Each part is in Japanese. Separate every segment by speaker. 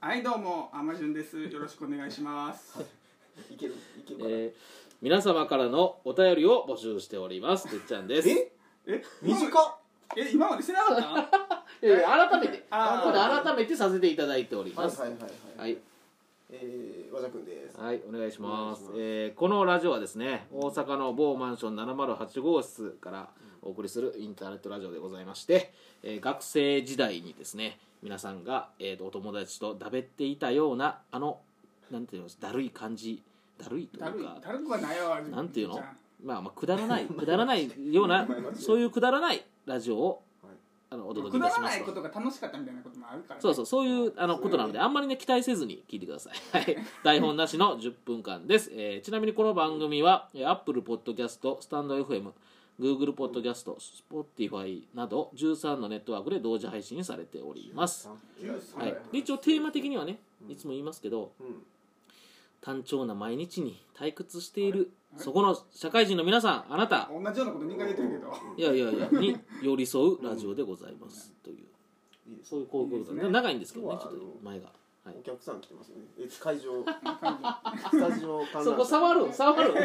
Speaker 1: はいどうもアマジュンです。よろしくお願いします。
Speaker 2: い。けるいけるかな、
Speaker 3: えー皆様からのお便りを募集しております。てっちゃんです。
Speaker 2: え？
Speaker 1: え？
Speaker 2: 短っ。
Speaker 1: え今までしてなかった？
Speaker 3: いやいや改めて。
Speaker 1: あー。
Speaker 3: これ改めてさせていただいております。
Speaker 2: はいはいはいはい、
Speaker 3: はい、
Speaker 2: えー、和田君です。
Speaker 3: はい、お願いします。
Speaker 2: お願いします。
Speaker 3: えーこのラジオはですね大阪の某マンション708号室からお送りするインターネットラジオでございまして、えー学生時代にですね皆さんが、えーとお友達とだべっていたようなあのなんていうんです？だるい感じ。だるいとい
Speaker 1: だるい
Speaker 3: うか
Speaker 1: だるくはないわ
Speaker 3: なんていうの？まあまあくだらないくだらないような そういうくだらないラジオを
Speaker 2: はい
Speaker 3: あのお届
Speaker 1: くだら
Speaker 3: けいたします
Speaker 1: ないことが楽しかったみたいなこともあるから
Speaker 3: そうそうそういうあのことなのであんまりね期待せずに聞いてください、はい、台本なしの10分間です、えーちなみにこの番組はえー Apple Podcast スタンド FM Google Podcast Spotify など13のネットワークで同時配信されております、はい、で一応テーマ的にはねいつも言いますけど
Speaker 2: うん
Speaker 3: 単調な毎日に退屈しているそこの社会人の皆さんあなた。
Speaker 1: 同じようなこと2回言ってるけど。
Speaker 3: いやいやいやに寄り添うラジオでございますという。そういうこういうこと
Speaker 1: いいですね。
Speaker 3: 長いんですけどねちょっと前が、はい。
Speaker 2: お、客さん来てますよね。え会場。スタジオ観覧
Speaker 3: そこ触る 触るこ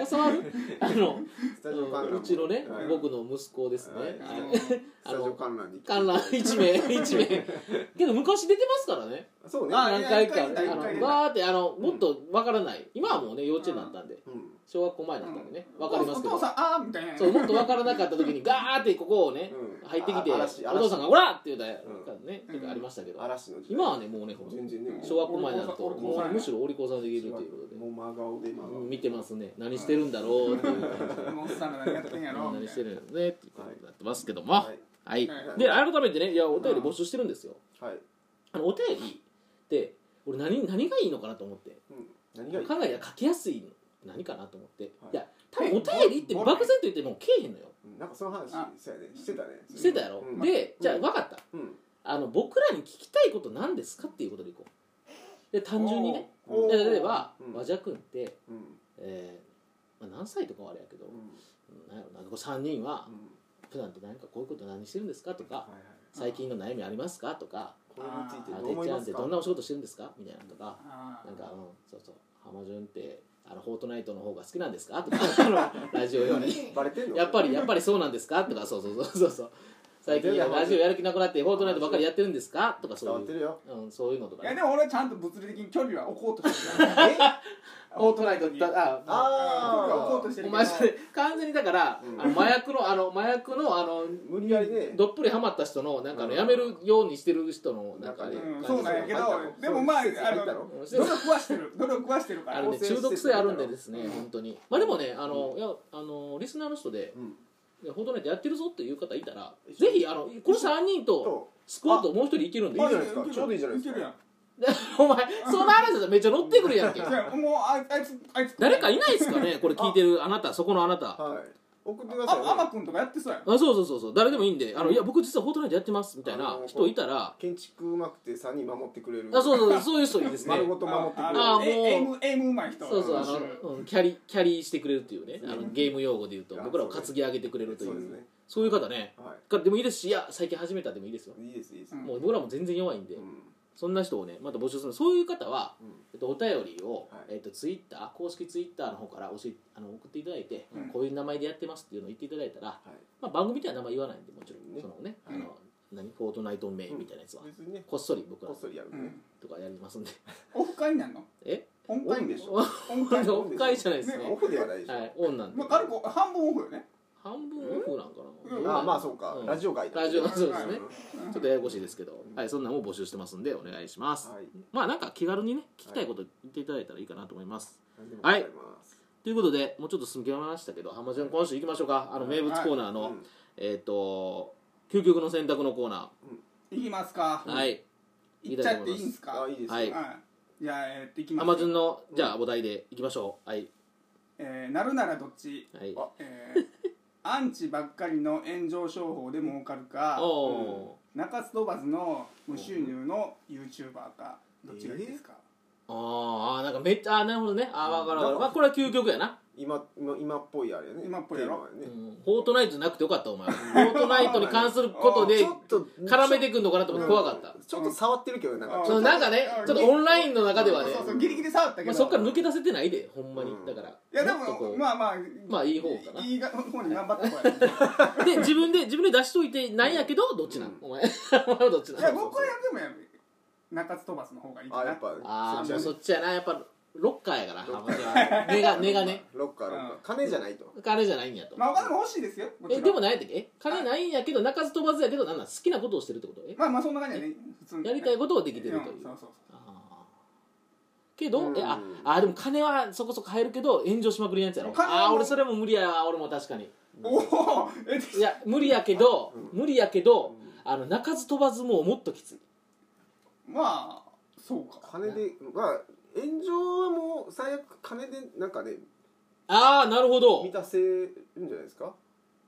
Speaker 3: こ触る？あの
Speaker 2: スタジオ観覧。
Speaker 3: うちのね、
Speaker 2: はい。
Speaker 3: 僕の息子ですね、
Speaker 2: はい。
Speaker 3: はい。
Speaker 2: スタジオ観覧に来て。
Speaker 3: 観覧1名1名。けど昔出てますからね。
Speaker 2: そうね。
Speaker 1: あ
Speaker 3: 何回か。あの
Speaker 1: 一回出た
Speaker 3: バーってあのもっとわからない。今はもうね幼稚園だったんで。
Speaker 2: うん
Speaker 3: 小学校前だったんでね。わかりますけど。
Speaker 1: お父さんあーみたいな。
Speaker 3: そうもっとわからなかった時にガーってここをね
Speaker 2: うん。
Speaker 3: 入ってきてお
Speaker 2: あ嵐
Speaker 3: 父さんが「オラ!」って言うたら
Speaker 2: うん。
Speaker 3: ありましたけど。
Speaker 2: 嵐の時代。
Speaker 3: 今はねもうね
Speaker 2: 全然ね
Speaker 3: 小学校前になるとうむしろお利口さんできるということで。
Speaker 2: もう真顔で真顔
Speaker 3: 見てますね。何してるんだろう。っていう感じで
Speaker 1: もうおっさんが何やってんやろ。
Speaker 3: 何してるんやろねっていうことになってますけども。
Speaker 2: は
Speaker 3: はい。い、
Speaker 1: はい。
Speaker 3: で改めてねいやお便り募集してるんですよ。
Speaker 2: はい。
Speaker 3: あのお便りって俺何何がいいのかなと思って。
Speaker 2: うん。何がいい？
Speaker 3: 考えたら書きやすいの何かなと思って、
Speaker 2: はい。
Speaker 3: い、や多分お便りって
Speaker 1: ボ
Speaker 3: 漠然と言ってもけえへんのよ。
Speaker 2: うんなんかその話
Speaker 1: あ。
Speaker 2: そうやね。してたね。
Speaker 3: してたやろ、
Speaker 2: うん。
Speaker 3: でじゃあ
Speaker 2: うん。
Speaker 3: 分かった。
Speaker 2: うん。
Speaker 3: あの僕らに聞きたいこと何ですかっていうことでいこう。で単純にね。
Speaker 1: おー。
Speaker 3: で例えば
Speaker 2: うん。
Speaker 3: 和く君って、
Speaker 2: うん。
Speaker 3: えーまあ、何歳とかはあれやけど、
Speaker 2: うん。
Speaker 3: なんやろなんかこう3人は
Speaker 2: うん。
Speaker 3: 普段って何かこういうこと何してるんですかとか
Speaker 2: はいはい
Speaker 3: 最近の悩みありますかとか
Speaker 2: これについて
Speaker 3: あ
Speaker 2: どう
Speaker 3: てっちゃんって
Speaker 2: 思いますか
Speaker 3: どんなお仕事してるんですか？みたいなのとか
Speaker 1: あー。
Speaker 3: なんか、うん、そうそう。浜潤ってあのフォートナイトの方が好きなんですか？とかラジオより
Speaker 2: バレてんの？
Speaker 3: やっぱりやっぱりそうなんですか？とかそうそうそうそうそう最近ラジオやる気なくなってフォートナイトばっかりやってるんですか？とか
Speaker 2: 伝
Speaker 3: そういう、
Speaker 2: わってるよ。
Speaker 3: うん、そういうのとか、
Speaker 1: いや
Speaker 3: ね、
Speaker 1: でも俺はちゃんと物理的に距離は置こうとしてる。か ら
Speaker 3: フォートナイトってあ
Speaker 1: 距離は置こうとしてるけど。
Speaker 3: 完全にだから、
Speaker 2: うん。
Speaker 3: あの麻薬のあの麻薬のあの
Speaker 2: 無理やりね。
Speaker 3: どっぷりハマった人のなんかあの
Speaker 2: うん。
Speaker 3: やめるようにしてる人のなんかね、
Speaker 1: うん、そうなんやけどでもまああの努力はしてる。努力はしてるから。
Speaker 3: あのね中毒性あるんでですね
Speaker 2: うん。
Speaker 3: 本当に。まあでもねあの、いやあのリスナーの人で
Speaker 2: うん
Speaker 3: Fortniteやってるぞっていう方いたらぜひあのこの3人と
Speaker 2: と
Speaker 3: スクワッドもう一人いけるんで。
Speaker 2: いいじゃないですかちょうどいいじゃないですか。
Speaker 1: けるやん
Speaker 3: お前その話だとめっちゃ乗ってくるやんけ。
Speaker 1: もうああいつあいつ。
Speaker 3: 誰かいないですかねこれ聞いてるあなたそこのあなた。
Speaker 2: はい送ってください。ね
Speaker 1: あアマ君とかやってそうやん。
Speaker 3: あそうそうそうそう。誰でもいいんであのいや僕実は Fortniteやってますみたいな人いたら
Speaker 2: 建築うまくて3人守ってくれる。
Speaker 3: あそうそうそう。いう人いいですね。
Speaker 2: 丸ごと守ってくれる。
Speaker 3: あもう
Speaker 1: えエイムエイムうまい人。
Speaker 3: そうそうあの、うん、キャリキャリーしてくれるっていうね
Speaker 2: うん。
Speaker 3: あのゲーム用語で言うと僕らを担ぎ上げてくれるという。
Speaker 2: そうですね。
Speaker 3: そういう方ね。
Speaker 2: は
Speaker 3: かでもいいですしいや最近始めたでもいいですよ。
Speaker 2: いいいですいいです。
Speaker 1: うん。
Speaker 3: もう僕らも全然弱いんで、
Speaker 2: うん
Speaker 3: そんな人をねまた募集する。そういう方は、
Speaker 2: うん。
Speaker 3: えっと、お便りを、
Speaker 2: はい。
Speaker 3: えっと、ツイッター公式ツイッターの方から教えあの送っていただいて、
Speaker 1: うん。
Speaker 3: こういう名前でやってますっていうのを言っていただいたら、
Speaker 2: はい。
Speaker 3: まあ、番組では名前言わないんでもちろん、
Speaker 2: ね。
Speaker 3: そのね、
Speaker 1: うん
Speaker 3: あの何フォートナイト名みたいなやつは、
Speaker 2: 別にね。
Speaker 3: こっそり僕ら
Speaker 2: こっそりやるね。
Speaker 1: うん。
Speaker 3: とかやりますんで。
Speaker 1: オフ会になるの？
Speaker 3: え？
Speaker 1: オン会
Speaker 2: でしょ？
Speaker 1: オン会
Speaker 3: オフ会じゃないですね。
Speaker 2: オフではないでしょ。
Speaker 3: はいオンなんで、
Speaker 1: まあ軽く軽分オフよね
Speaker 3: 半分オフなんか
Speaker 1: うん。
Speaker 3: な、
Speaker 2: あまあそうか。
Speaker 3: ん。
Speaker 2: ラジオ外だ。
Speaker 3: ラジオそうですね、
Speaker 1: うん。
Speaker 3: ちょっとややこしいですけど、はい、そんなのも募集してますんでお願いします、
Speaker 2: はい。
Speaker 3: まあなんか気軽にね聞きたいこと言っていただいたらいいかなと思います、
Speaker 2: 何でもござい
Speaker 3: ということでもうちょっと進みましたけど浜ちゃん今週行きましょうか。あの名物コーナーの、
Speaker 2: うん。
Speaker 3: えっ、と究極の選択のコーナ
Speaker 1: いきますか。
Speaker 3: ー、はい。
Speaker 1: いっちゃっていいんすか？
Speaker 2: あいいですよ。
Speaker 3: はい。
Speaker 1: はいじゃあえーっといきます
Speaker 3: 浜順のじゃあお題でいきましょう。はい。
Speaker 1: えーなるならどっち？
Speaker 3: はい。
Speaker 2: あ
Speaker 1: えーアンチばっかりの炎上商法で儲かるか
Speaker 3: おお
Speaker 1: 中津飛ばずの無収入の YouTuber かどっちがいいですか、
Speaker 3: ー、あーあーなんかめっちゃあーなるほどね。あーわかるわかる、
Speaker 2: うん。
Speaker 3: まあ、これは究極やな
Speaker 2: 今今今っぽいあれね。
Speaker 1: 今っぽいやろ？
Speaker 2: テーマね。
Speaker 3: うん。フォートナイトなくてよかったお前。フォートナイトに関することで
Speaker 2: ちょっと
Speaker 3: 絡めてくんのかなと思って怖かった。
Speaker 2: ちょっと触ってるけどなんか。
Speaker 1: うん。
Speaker 3: そのなんかね
Speaker 1: うん。
Speaker 3: ちょっとオンラインの中ではね。
Speaker 1: そうそうギリギリ触ったけど、
Speaker 3: まあ、そっから抜け出せてないでほんまに。
Speaker 2: うん。
Speaker 3: だから。
Speaker 1: いやで
Speaker 3: もっとこう。
Speaker 1: もまあまあ
Speaker 3: まあいい方かな。い
Speaker 1: いが方に頑張った方や
Speaker 3: で自分で自分で出しといてないやけどどっちなん、お前。お前はどっちなん
Speaker 1: いや僕はでもや中津飛ばすの方がいいかな。
Speaker 2: あやっぱ
Speaker 3: ああもうそ
Speaker 2: っ
Speaker 3: っちやなやっぱロッカーやから
Speaker 2: ロッ
Speaker 3: 浜ちゃん根が根がね。
Speaker 2: ロッカーロッカー。
Speaker 1: うん
Speaker 2: 金じゃないと。
Speaker 3: 金じゃないんやと、
Speaker 1: まあお金も欲しいですよもちろん。
Speaker 3: えでも何やったっけえ？金ないんやけど鳴かず飛ばずやけどなんなん好きなことをしてるってこと？え
Speaker 1: まあまあそんな感じやね普通に。
Speaker 3: やりたいことができてるという、
Speaker 1: んそうそう
Speaker 3: あー。けど、
Speaker 2: うん。
Speaker 3: えああでも金はそこそこ入るけど炎上しまくりのやつやろ。
Speaker 1: お金は
Speaker 3: ああー俺それも無理やわ俺も確かに。
Speaker 1: おおえ
Speaker 3: いや無理やけど、
Speaker 2: うん。
Speaker 3: 無理やけど、あの鳴かず飛ばずももっときつい。
Speaker 1: まあそうか。
Speaker 2: 金でまあ炎上はもう最悪金でなんかね
Speaker 3: ああなるほど。
Speaker 2: 満たせるんじゃないですか？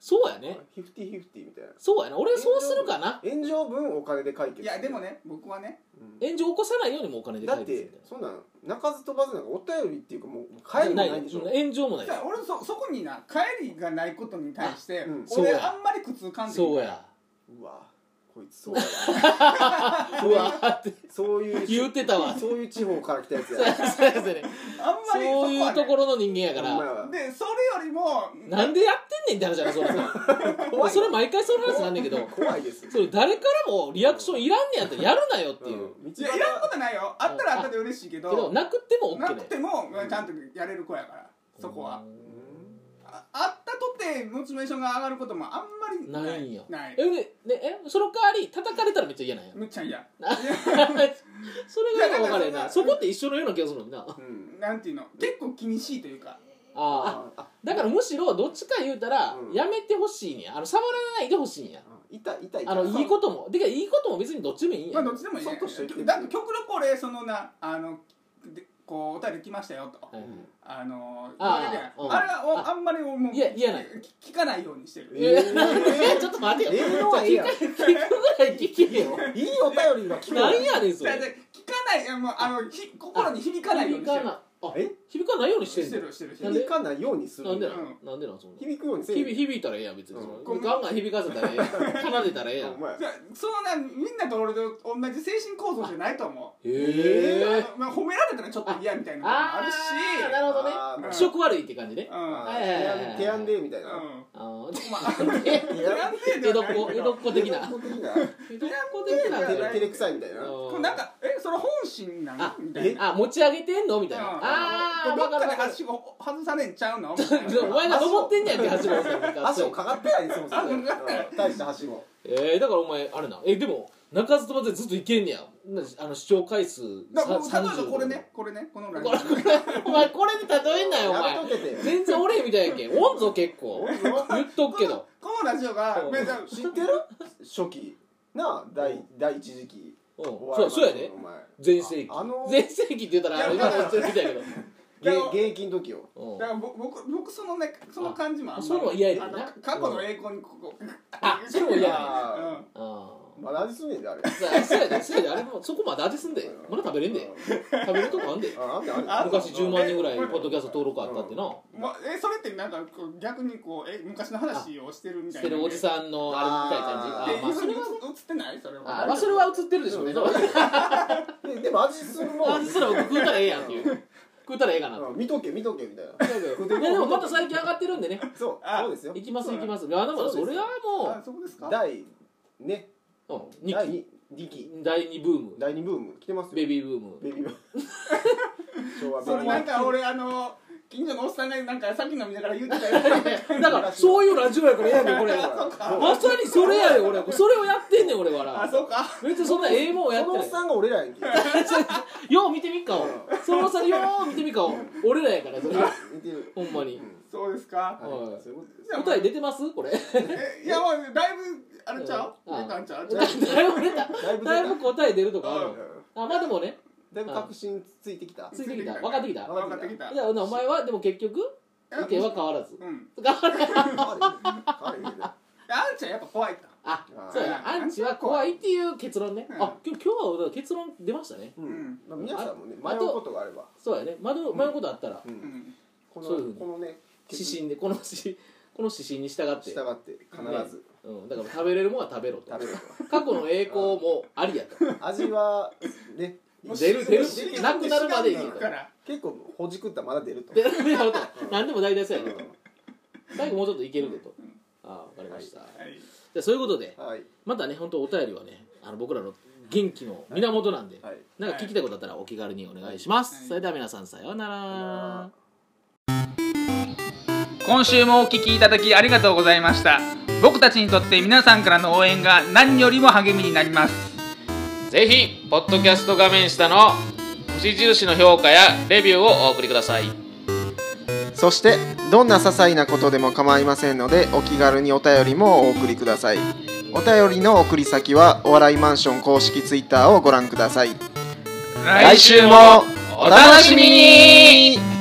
Speaker 3: そうやね。
Speaker 2: フィフティフィフティみたいな。
Speaker 3: そうやな俺そうするかな。
Speaker 2: 炎上分お金で解決
Speaker 1: いやでもね僕はね
Speaker 2: うん。
Speaker 3: 炎上起こさないようにもお金で
Speaker 2: だっ
Speaker 3: 解決み
Speaker 2: て
Speaker 3: たいな
Speaker 2: そんなん鳴かず飛ばずなんかお便りっていうかもう帰りもないんでしょ？
Speaker 3: 炎上もない
Speaker 1: 俺そそこにな帰りがないことに対して、
Speaker 2: うん。
Speaker 1: 俺あんまり苦痛感じ
Speaker 3: そうや。
Speaker 2: うわこいつそうや わ
Speaker 3: うわーって。
Speaker 2: そういう
Speaker 3: 言うてたわ。
Speaker 2: そういう地方から来たやつ
Speaker 3: そうや
Speaker 2: や
Speaker 3: そうやそうやね
Speaker 1: あんまり
Speaker 3: そういうところの人間やか
Speaker 2: ほんまや。
Speaker 3: ら
Speaker 2: わ
Speaker 1: でそれよりも
Speaker 3: なんでやってんねんって話やなそれ。さ
Speaker 2: 怖い。
Speaker 3: それ毎回その話なんねんけど
Speaker 2: 怖い。です。
Speaker 3: それ誰からもリアクションいらんねやったらやるなよっていう、
Speaker 2: うん。
Speaker 1: いやいらんことないよ。あったらあったで嬉しいけど
Speaker 3: けどなくっても OK ね。
Speaker 1: なくてもちゃんとやれる子やからそこはああったとてモチベーションが上がることもあんまり
Speaker 3: ないんや
Speaker 1: ない。
Speaker 3: えででえその代わり叩かれたらめっちゃ嫌なんや。
Speaker 1: むっちゃ嫌。
Speaker 3: それが分からへな。そこって一緒のような気がするのにな。あ
Speaker 2: うん。
Speaker 1: なんていうの？結構気にしいというか。
Speaker 3: あ
Speaker 2: あ
Speaker 3: だからむしろどっちか言うたら
Speaker 2: うん。
Speaker 3: やめてほしいねや。あの触らないでほしいんや。
Speaker 2: 痛い痛い。
Speaker 3: あのいいことも。てかいいことも別にどっちでもいいんや。
Speaker 1: まあどっちでもいいね
Speaker 2: そっとしといて。
Speaker 1: だって極力俺そのなあのでこうお便り来ましたよと。
Speaker 3: はい
Speaker 1: あの
Speaker 3: あー
Speaker 1: 言われるやん
Speaker 3: うん。
Speaker 1: あれはおあんまりもう
Speaker 3: いや嫌ない
Speaker 1: 聞聞かないようにしてる。
Speaker 3: えーちょっと待てよ。
Speaker 2: ええのはええやん
Speaker 3: 聞くぐらい聞けよ。
Speaker 2: いいお便りが来
Speaker 3: なんやねんそれ。
Speaker 1: 聞かない。いやもうあのひ心に響かないようにしてる
Speaker 3: あ
Speaker 2: え？
Speaker 3: 響かないようにしてんの？
Speaker 1: してるしてるして
Speaker 3: なんで
Speaker 1: る。
Speaker 2: 響かないようにする
Speaker 3: なんで？な
Speaker 1: ん。
Speaker 3: なんでなんそんな？
Speaker 2: 響くようにせえ
Speaker 3: 響響いたらええやん別に、
Speaker 2: うん。
Speaker 3: そのガンガン響かせたらええやん。奏でたらええや。ん
Speaker 2: お前
Speaker 1: じゃあそうなみんなと俺と同じ精神構造じゃないと思う。
Speaker 3: へえ。
Speaker 1: あのまあ、褒められたらちょっと嫌みたいなのもあ
Speaker 3: あ
Speaker 1: るし
Speaker 3: ーなるほどね。気色悪いって感じね。
Speaker 1: うん。
Speaker 2: あ
Speaker 3: はいはい
Speaker 2: でみたいな。
Speaker 1: うん。
Speaker 3: あー
Speaker 1: まあ、
Speaker 3: え
Speaker 1: 手やんで
Speaker 3: 江戸っ
Speaker 1: ないけど
Speaker 3: 子江戸っ子的な。江戸っ子的な。
Speaker 2: 照れくさいみたいな。
Speaker 1: これなんかえそれ本心なの
Speaker 3: あ
Speaker 1: みたいな。
Speaker 3: あ持ち上げてんの？みたいな。
Speaker 1: うん
Speaker 3: ああ
Speaker 1: どっかではしご外さねんちゃうの？みたいな
Speaker 3: お前が登ってんねやんけはしごさ
Speaker 2: 足もかかってないですもんそれ大した橋も
Speaker 3: えー、だからお前あれな。えでも鳴かず飛ばずでずっといけんねや。なあの視聴回数
Speaker 1: だから
Speaker 3: さ
Speaker 1: 例えばこれねこれねこのラジオ
Speaker 3: これこれお前これで例えんなよお
Speaker 2: やめ
Speaker 3: 前
Speaker 2: とけて。
Speaker 3: 全然俺みたいやん。けおんぞ結構。言っとくけど。
Speaker 1: このラジオが
Speaker 3: うん。
Speaker 1: めちゃ
Speaker 2: 知ってる？初期。なあ第第一時期
Speaker 3: そうそうやで。
Speaker 2: お前。
Speaker 3: 全盛期。
Speaker 2: ああの
Speaker 3: 全盛期って言ったらあれ今の言ってるみたいやけど
Speaker 2: 現現役の時よ。
Speaker 3: うん。
Speaker 1: だからぼ僕僕そのねその感じもあんまり。
Speaker 3: そういうのは嫌や
Speaker 1: 過去の栄光にここ。
Speaker 3: あそれも嫌やねん。
Speaker 2: あ
Speaker 1: うん。
Speaker 3: ああ
Speaker 2: ーまだ味すんねんであれ。
Speaker 3: そうやそうやでそうやであれもそこまで味すんで。まだ食べれんで食べるとこあんで。
Speaker 2: ああんであんで
Speaker 1: あ
Speaker 3: 昔10万人ぐらいポッドキャスト登録あったってな。
Speaker 1: まえそれってなんかこう逆にこうえ昔の話をしてるみたいな。
Speaker 3: してるおじさんのあれみたいな感じ。あまあそれは
Speaker 1: 映ってない？それは。
Speaker 3: あまあそれは映ってるでしょう ね
Speaker 2: ででも味するもん。
Speaker 3: 味すら僕食うたらええやんっていう。食うたらええかなと
Speaker 2: う。ん見とけ見とけみたいな。
Speaker 3: いやでもまた最近上がってるんでね。
Speaker 2: そう
Speaker 1: あ
Speaker 2: そうですよ。
Speaker 3: 行きます行きます。いやでもそれはも
Speaker 1: あそうですか？
Speaker 2: 第ね
Speaker 3: ううん二
Speaker 2: 第
Speaker 3: 期。
Speaker 2: 2期。
Speaker 3: 第二ブーム。
Speaker 2: 第2ブーム。来てますよ。
Speaker 3: ベビーブーム。
Speaker 2: ベビーブーム。昭和ベ
Speaker 1: それなんか俺あの近所のおっさんがなんかさっきの見ながら言ってたよ。
Speaker 3: だからそういうラジオやからええやねんこれ。
Speaker 1: そうか。
Speaker 3: まさにそれやで俺。それをやってんねん俺は。
Speaker 1: あそうか。
Speaker 3: 別にそんなええもんやっ
Speaker 2: そのおっさんが俺らやんけ。
Speaker 3: よう見てみっかおそのおっさんよう見てみっかお俺らやからそれ。
Speaker 2: 見てる。
Speaker 3: ほんまに
Speaker 1: そうですか？
Speaker 2: はい。
Speaker 3: はい。
Speaker 2: そういうことです
Speaker 1: じゃあ
Speaker 3: 答え出てます？これ。
Speaker 1: えいや まあだいぶあれちゃう？
Speaker 3: うん。
Speaker 1: 出たんちゃう？
Speaker 3: だいぶ出た。
Speaker 2: だいぶ出た。
Speaker 3: だいぶ答え出るとかあまあでもね。
Speaker 2: だいぶ確信ついてきた。
Speaker 3: ついてきた。分かってきた。
Speaker 1: 分かってきた。
Speaker 3: いやお前はでも結局意見は変わらず。
Speaker 1: うん。
Speaker 3: 変わらない。
Speaker 2: 変わ
Speaker 1: あんちゃんやっぱ怖いと
Speaker 3: あそうやアンチは怖いっていう結論ね。
Speaker 1: うん。
Speaker 3: あ今日今日は結論出ましたね。
Speaker 2: うん。
Speaker 1: うん。
Speaker 2: まあ皆さんもね
Speaker 3: あ
Speaker 2: 迷うことがあれば。
Speaker 3: そうやね。迷う迷うことあったら。
Speaker 2: う
Speaker 1: うん。ん。
Speaker 2: この
Speaker 3: そういうふうに。
Speaker 2: このね
Speaker 3: 指針でこの指 この指針に従って。
Speaker 2: 従って必ず。
Speaker 3: うん、だから食べれるもんは食べろと。
Speaker 2: 食べる
Speaker 3: 過去の栄光もありやと。
Speaker 2: と 味はね
Speaker 3: 出る出る
Speaker 1: 出
Speaker 3: なくなるまでいけ
Speaker 1: ら。
Speaker 2: 結構ほじくったらまだ出ると。
Speaker 3: で やろうと何でも大体そうやねん。と最後もうちょっといけるでと。ああ分かりました、
Speaker 1: はい。
Speaker 3: じゃあそういうことで
Speaker 2: はい。
Speaker 3: またね本当お便りはねあの僕らの元気の源なんで、
Speaker 2: はい。
Speaker 3: なんか聞きたいことあったらお気軽にお願いします、
Speaker 1: はい。
Speaker 3: それでは皆さんさようなら、
Speaker 1: 今週もお聞きいただきありがとうございました。僕たちにとって皆さんからの応援が何よりも励みになります。
Speaker 3: ぜひポッドキャスト画面下の星印の評価やレビューをお送りください。
Speaker 2: そしてどんな些細なことでも構いませんのでお気軽にお便りもお送りください。お便りの送り先はお笑いマンション公式ツイッターをご覧ください。来週もお楽しみに